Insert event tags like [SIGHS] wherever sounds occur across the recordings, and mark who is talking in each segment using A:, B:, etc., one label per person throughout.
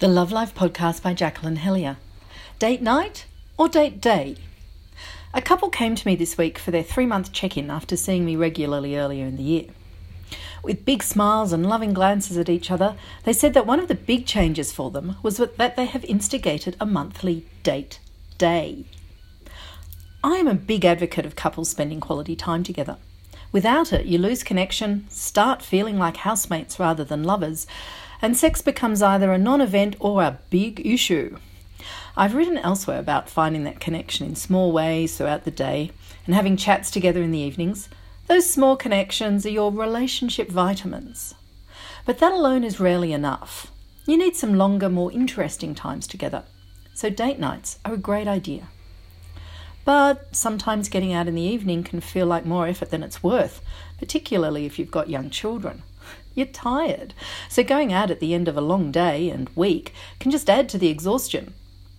A: The Love Life podcast by Jacqueline Hellyer. Date night or date day? A couple came to me this week for their three month check in after seeing me regularly earlier in the year. With big smiles and loving glances at each other, they said that one of the big changes for them was that they have instigated a monthly date day. I am a big advocate of couples spending quality time together. Without it, you lose connection, start feeling like housemates rather than lovers, and sex becomes either a non event or a big issue. I've written elsewhere about finding that connection in small ways throughout the day and having chats together in the evenings. Those small connections are your relationship vitamins. But that alone is rarely enough. You need some longer, more interesting times together. So date nights are a great idea. But sometimes getting out in the evening can feel like more effort than it's worth, particularly if you've got young children. You're tired. So going out at the end of a long day and week can just add to the exhaustion.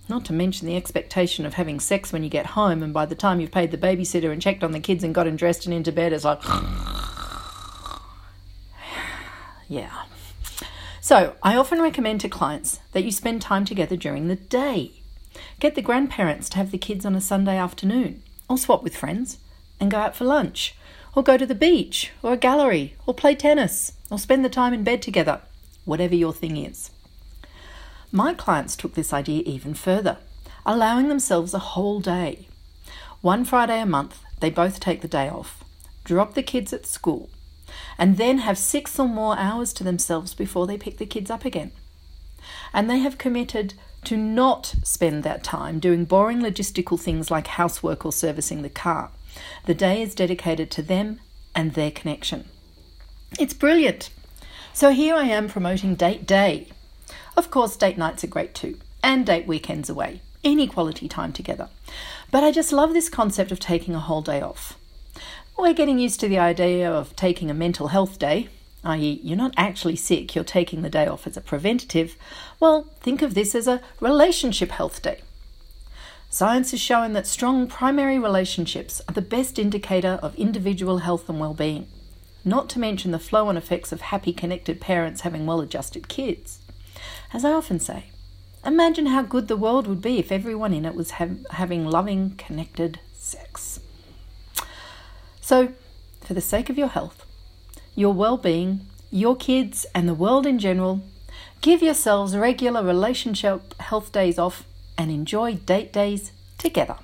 A: Not to mention the expectation of having sex when you get home, and by the time you've paid the babysitter and checked on the kids and gotten dressed and into bed, it's like. [SIGHS] yeah. So, I often recommend to clients that you spend time together during the day. Get the grandparents to have the kids on a Sunday afternoon, or swap with friends, and go out for lunch or go to the beach, or a gallery, or play tennis, or spend the time in bed together, whatever your thing is. My clients took this idea even further, allowing themselves a whole day. One Friday a month, they both take the day off, drop the kids at school, and then have six or more hours to themselves before they pick the kids up again. And they have committed to not spend that time doing boring logistical things like housework or servicing the car. The day is dedicated to them and their connection. It's brilliant. So here I am promoting Date Day. Of course, date nights are great too, and date weekends away, any quality time together. But I just love this concept of taking a whole day off. We're getting used to the idea of taking a mental health day, i.e., you're not actually sick, you're taking the day off as a preventative. Well, think of this as a relationship health day. Science has shown that strong primary relationships are the best indicator of individual health and well-being, not to mention the flow on effects of happy connected parents having well-adjusted kids. As I often say, imagine how good the world would be if everyone in it was having loving, connected sex. So, for the sake of your health, your well-being, your kids and the world in general, give yourselves regular relationship health days off and enjoy date days together.